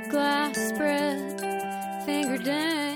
glass spread, finger down.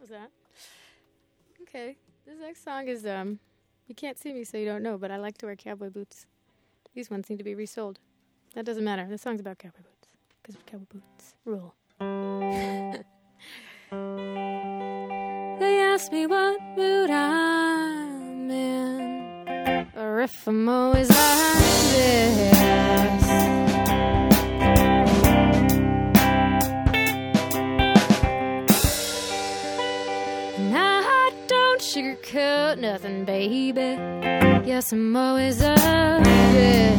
was that. Okay, this next song is um, you can't see me so you don't know, but I like to wear cowboy boots. These ones need to be resold. That doesn't matter. This song's about cowboy boots because cowboy boots rule. they ask me what mood I'm in, or if I'm always like this. could nothing, baby. Yes, I'm always up. Yeah.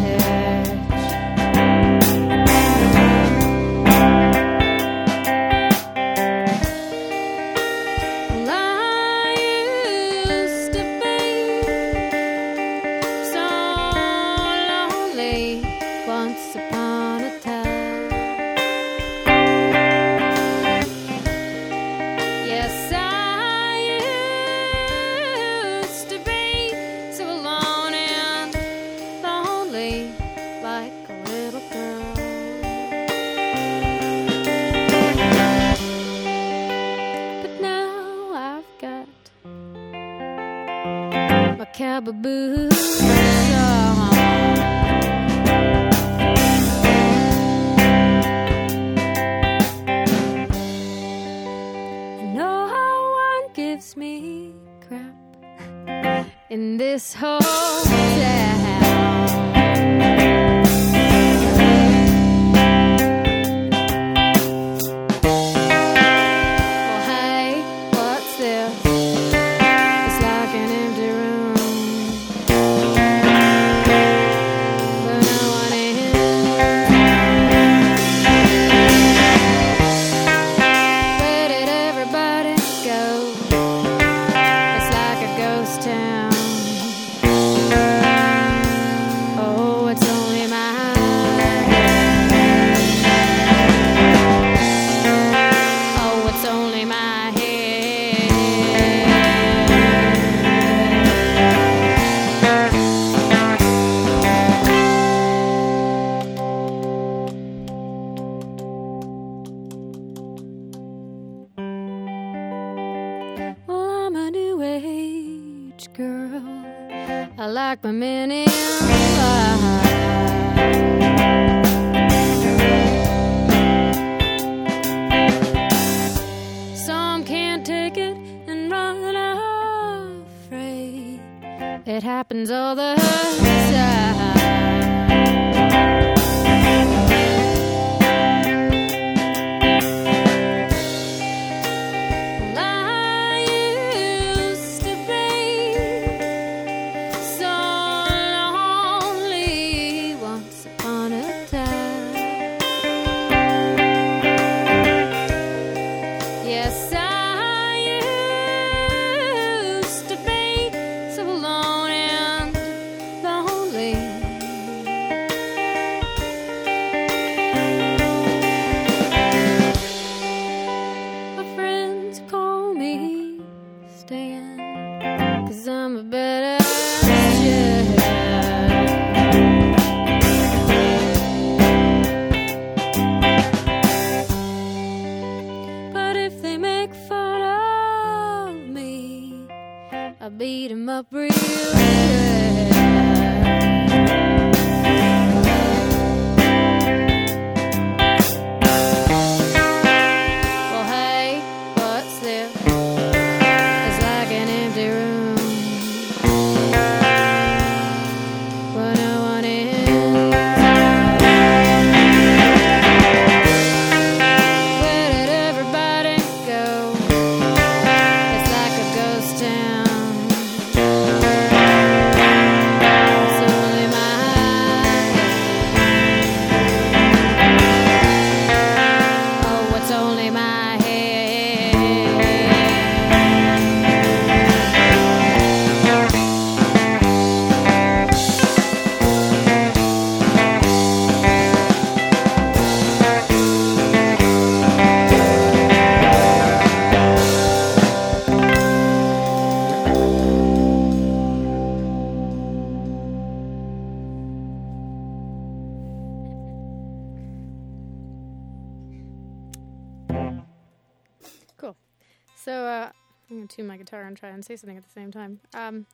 Tune my guitar and try and say something at the same time. Um,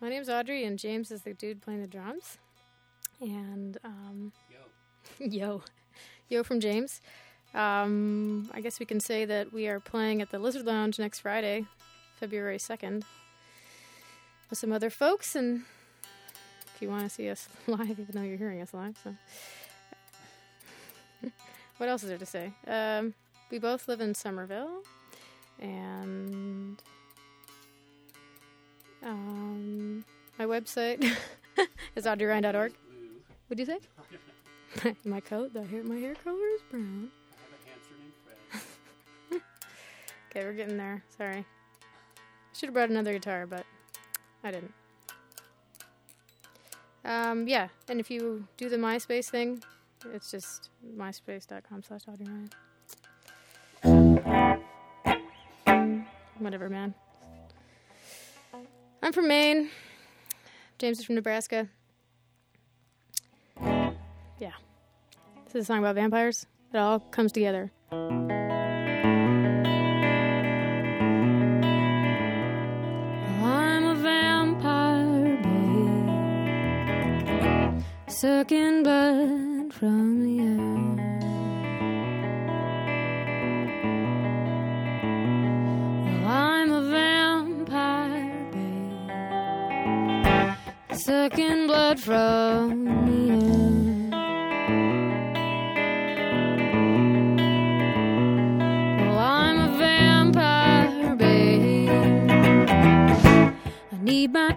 my name's Audrey, and James is the dude playing the drums. And um, yo, yo from James. Um, I guess we can say that we are playing at the Lizard Lounge next Friday, February second, with some other folks. And if you want to see us live, even though you're hearing us live, so what else is there to say? Um, we both live in Somerville, and um, my website is audreyryan.org. What'd you say? my coat, the hair, my hair color is brown. Okay, we're getting there. Sorry. Should have brought another guitar, but I didn't. Um, yeah, and if you do the MySpace thing, it's just myspace.com slash audrey whatever, man. I'm from Maine. James is from Nebraska. Yeah. This is a song about vampires. It all comes together. Oh, I'm a vampire, babe, sucking blood from the earth. drinking blood from the. Well, I'm a vampire, babe. I need my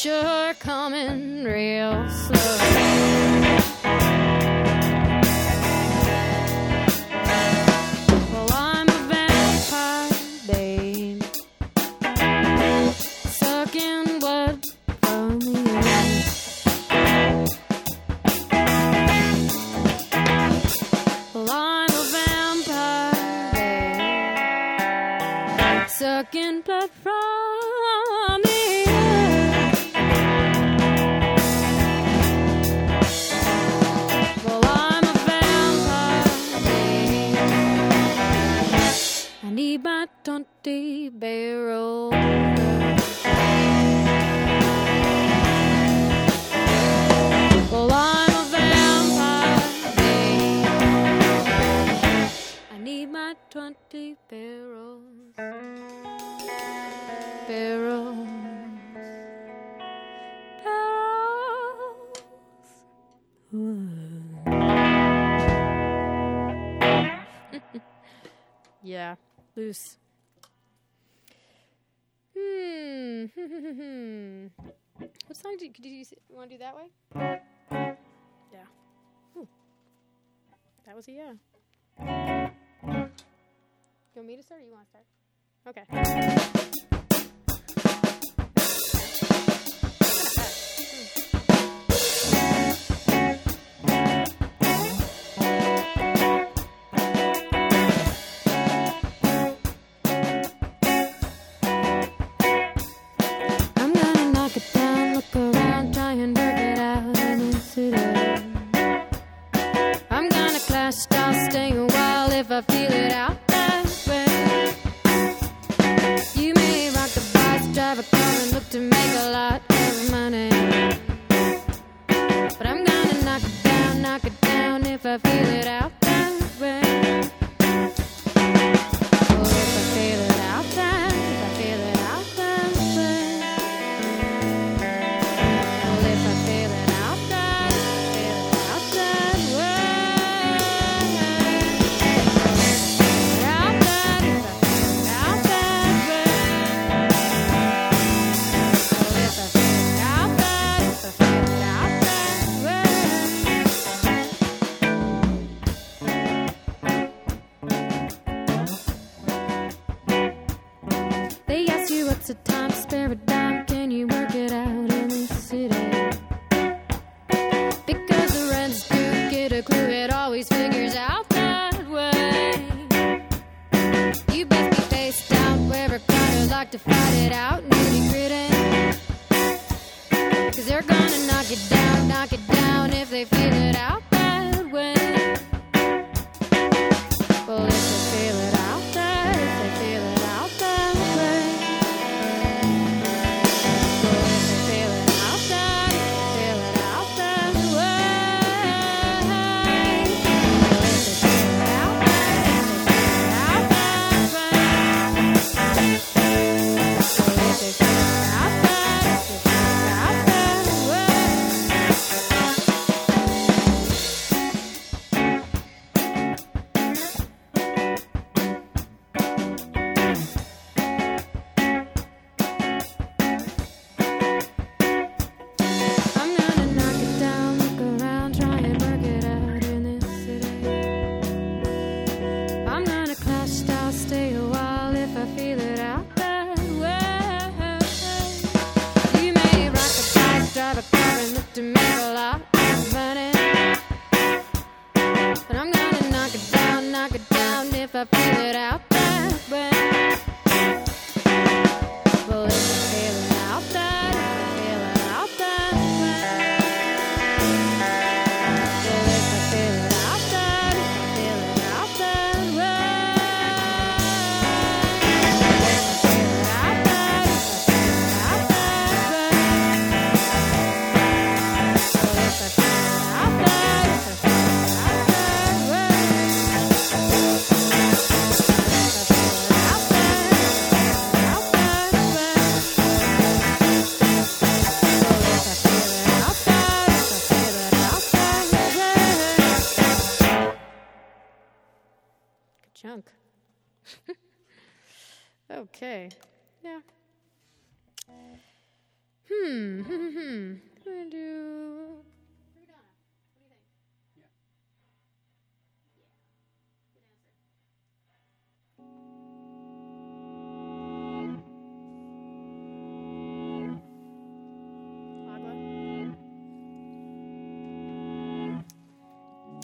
sure Yeah, loose. Hmm. what song did, you, you want to do that way? Yeah. Ooh. That was a yeah. You want me to start or you want to start? Okay.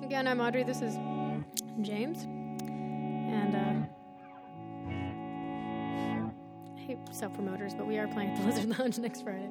Again, I'm Audrey. This is James. And uh, I hate self promoters, but we are playing at the Lizard Lounge next Friday.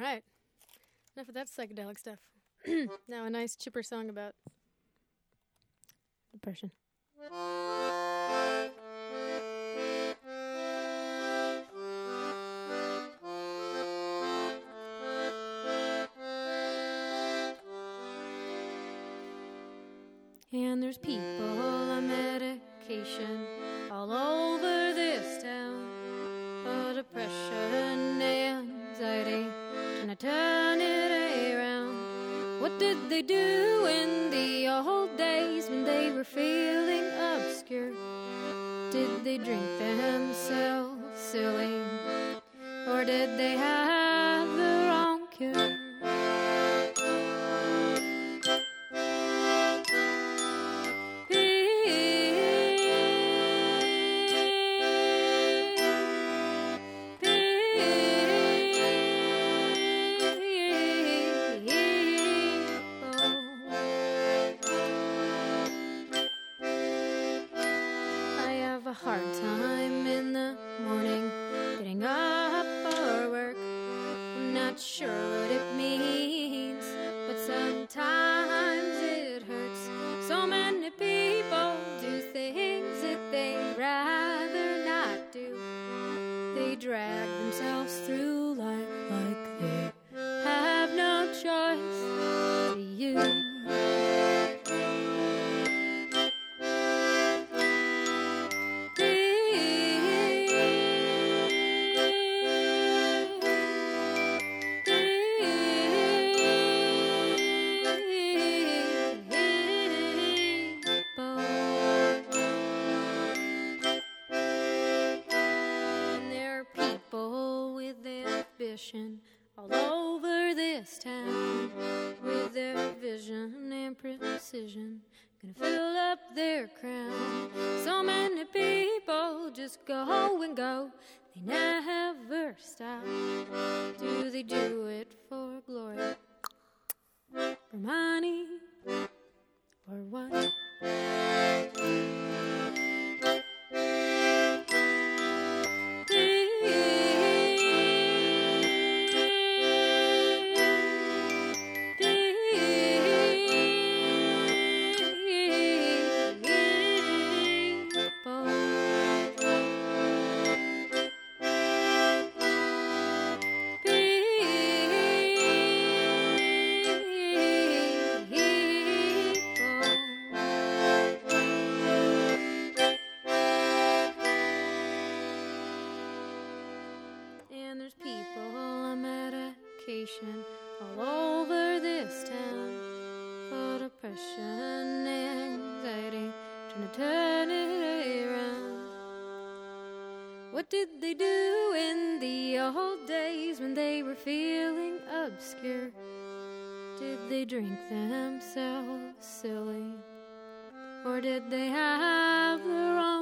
Enough of that psychedelic stuff. now a nice chipper song about depression. And there's people did they do in the old days when they were feeling obscure? Did they drink themselves silly, or did they have you? All over this town for depression, anxiety, trying to turn it around. What did they do in the old days when they were feeling obscure? Did they drink themselves silly? Or did they have the wrong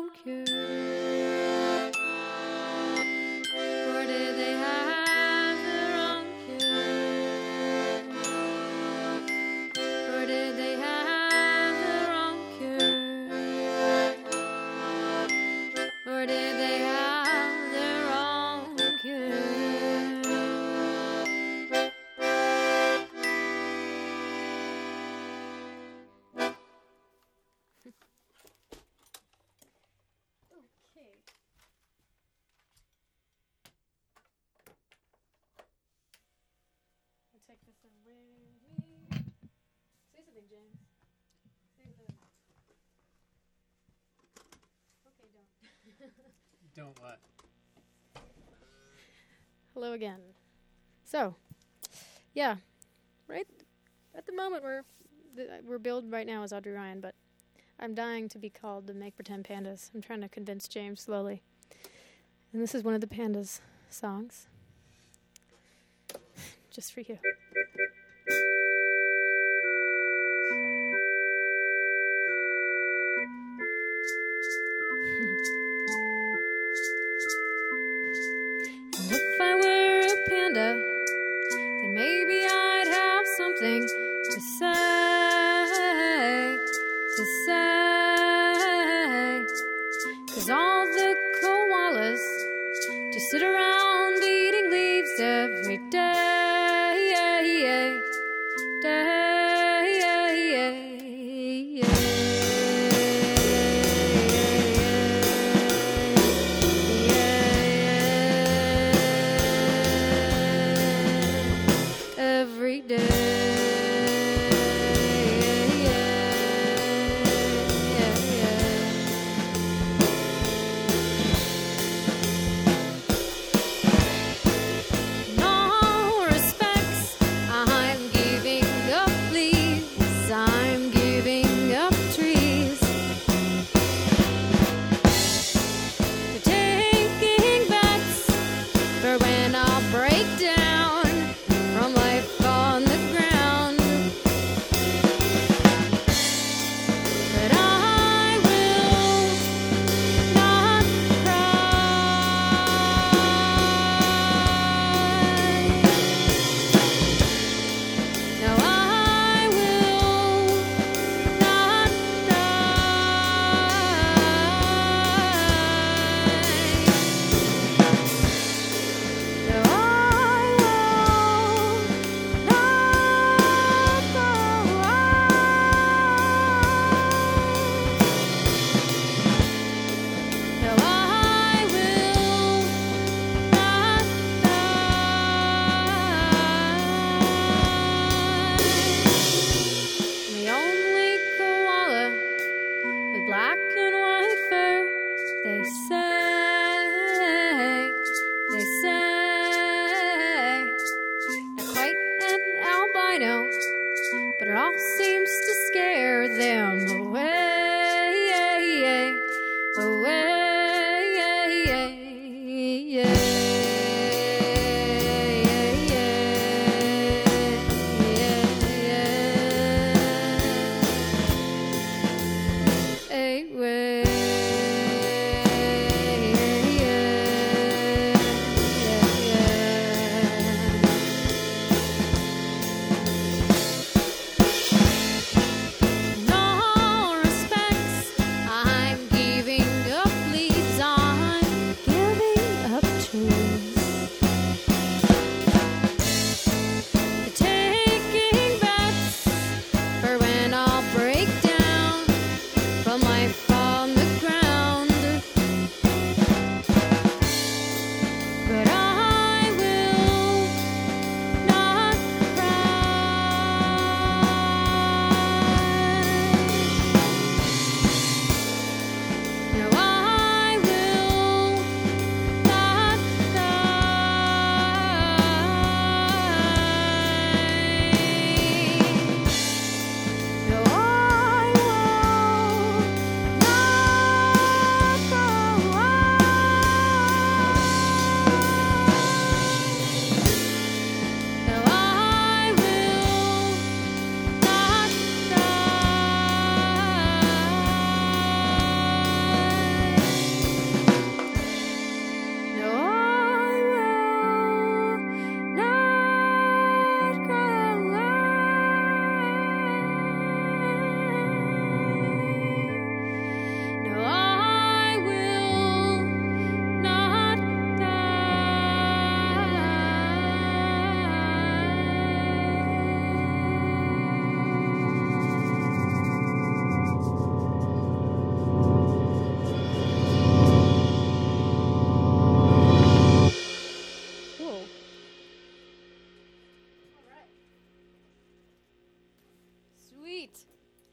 Hello again. So, yeah, right at the moment we're we're billed right now as Audrey Ryan, but I'm dying to be called the Make Pretend Pandas. I'm trying to convince James slowly, and this is one of the Pandas songs, just for you.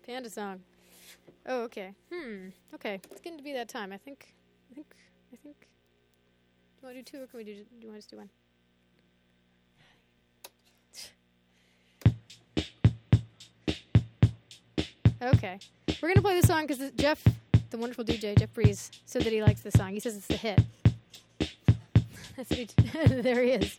Panda song. Oh, okay. Hmm. Okay. It's getting to be that time. I think. I think. I think. Do you want to do two, or can we do? Do you want to just do one? Okay. We're gonna play this song because Jeff, the wonderful DJ Jeff Breeze, said that he likes this song. He says it's a hit. There he is.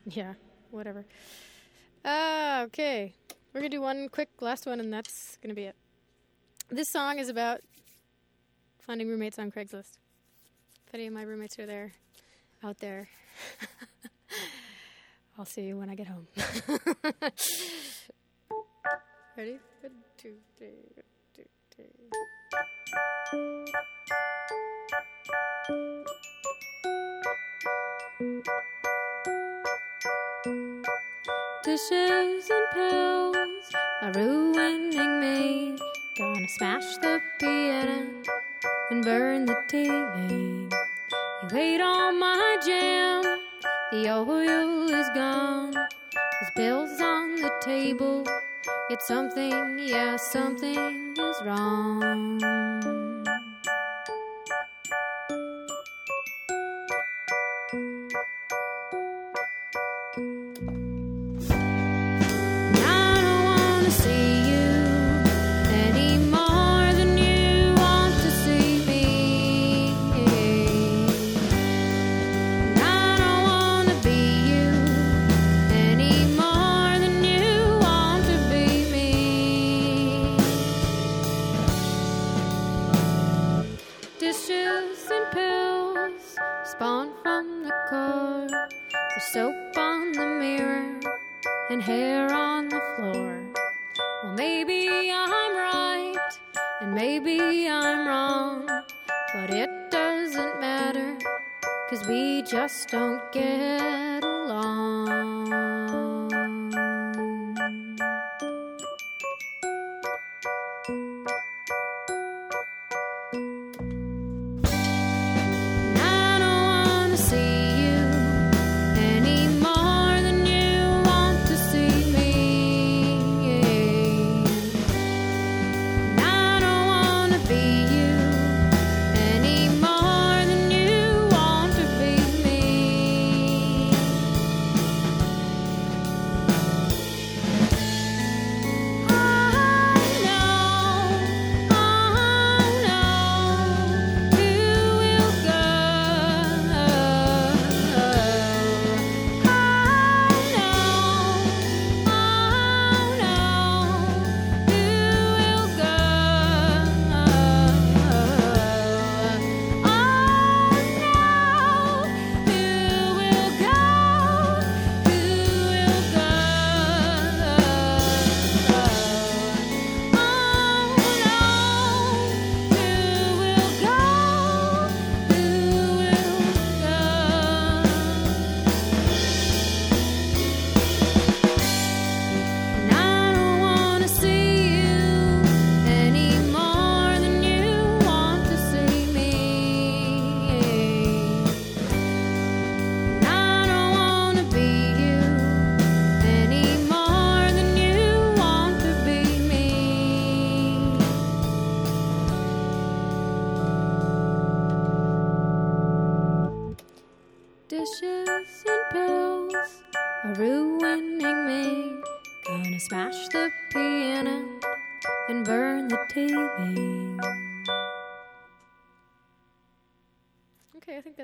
Yeah, whatever. Uh, okay. We're to do one quick last one, and that's to be it. This song is about finding roommates on Craigslist. If any of my roommates are there, out there, I'll see you when I get home. Ready? One, two, three. One, two, three. Dishes and pills are ruining me. Gonna smash the piano and burn the TV. You ate all my jam, the oil is gone. There's bills on the table. It's something, yeah, something is wrong. Soap on the mirror and hair on the floor. Well, maybe I'm right, and maybe I'm wrong, but it doesn't matter, cause we just don't get along.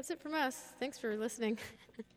That's it from us. Thanks for listening.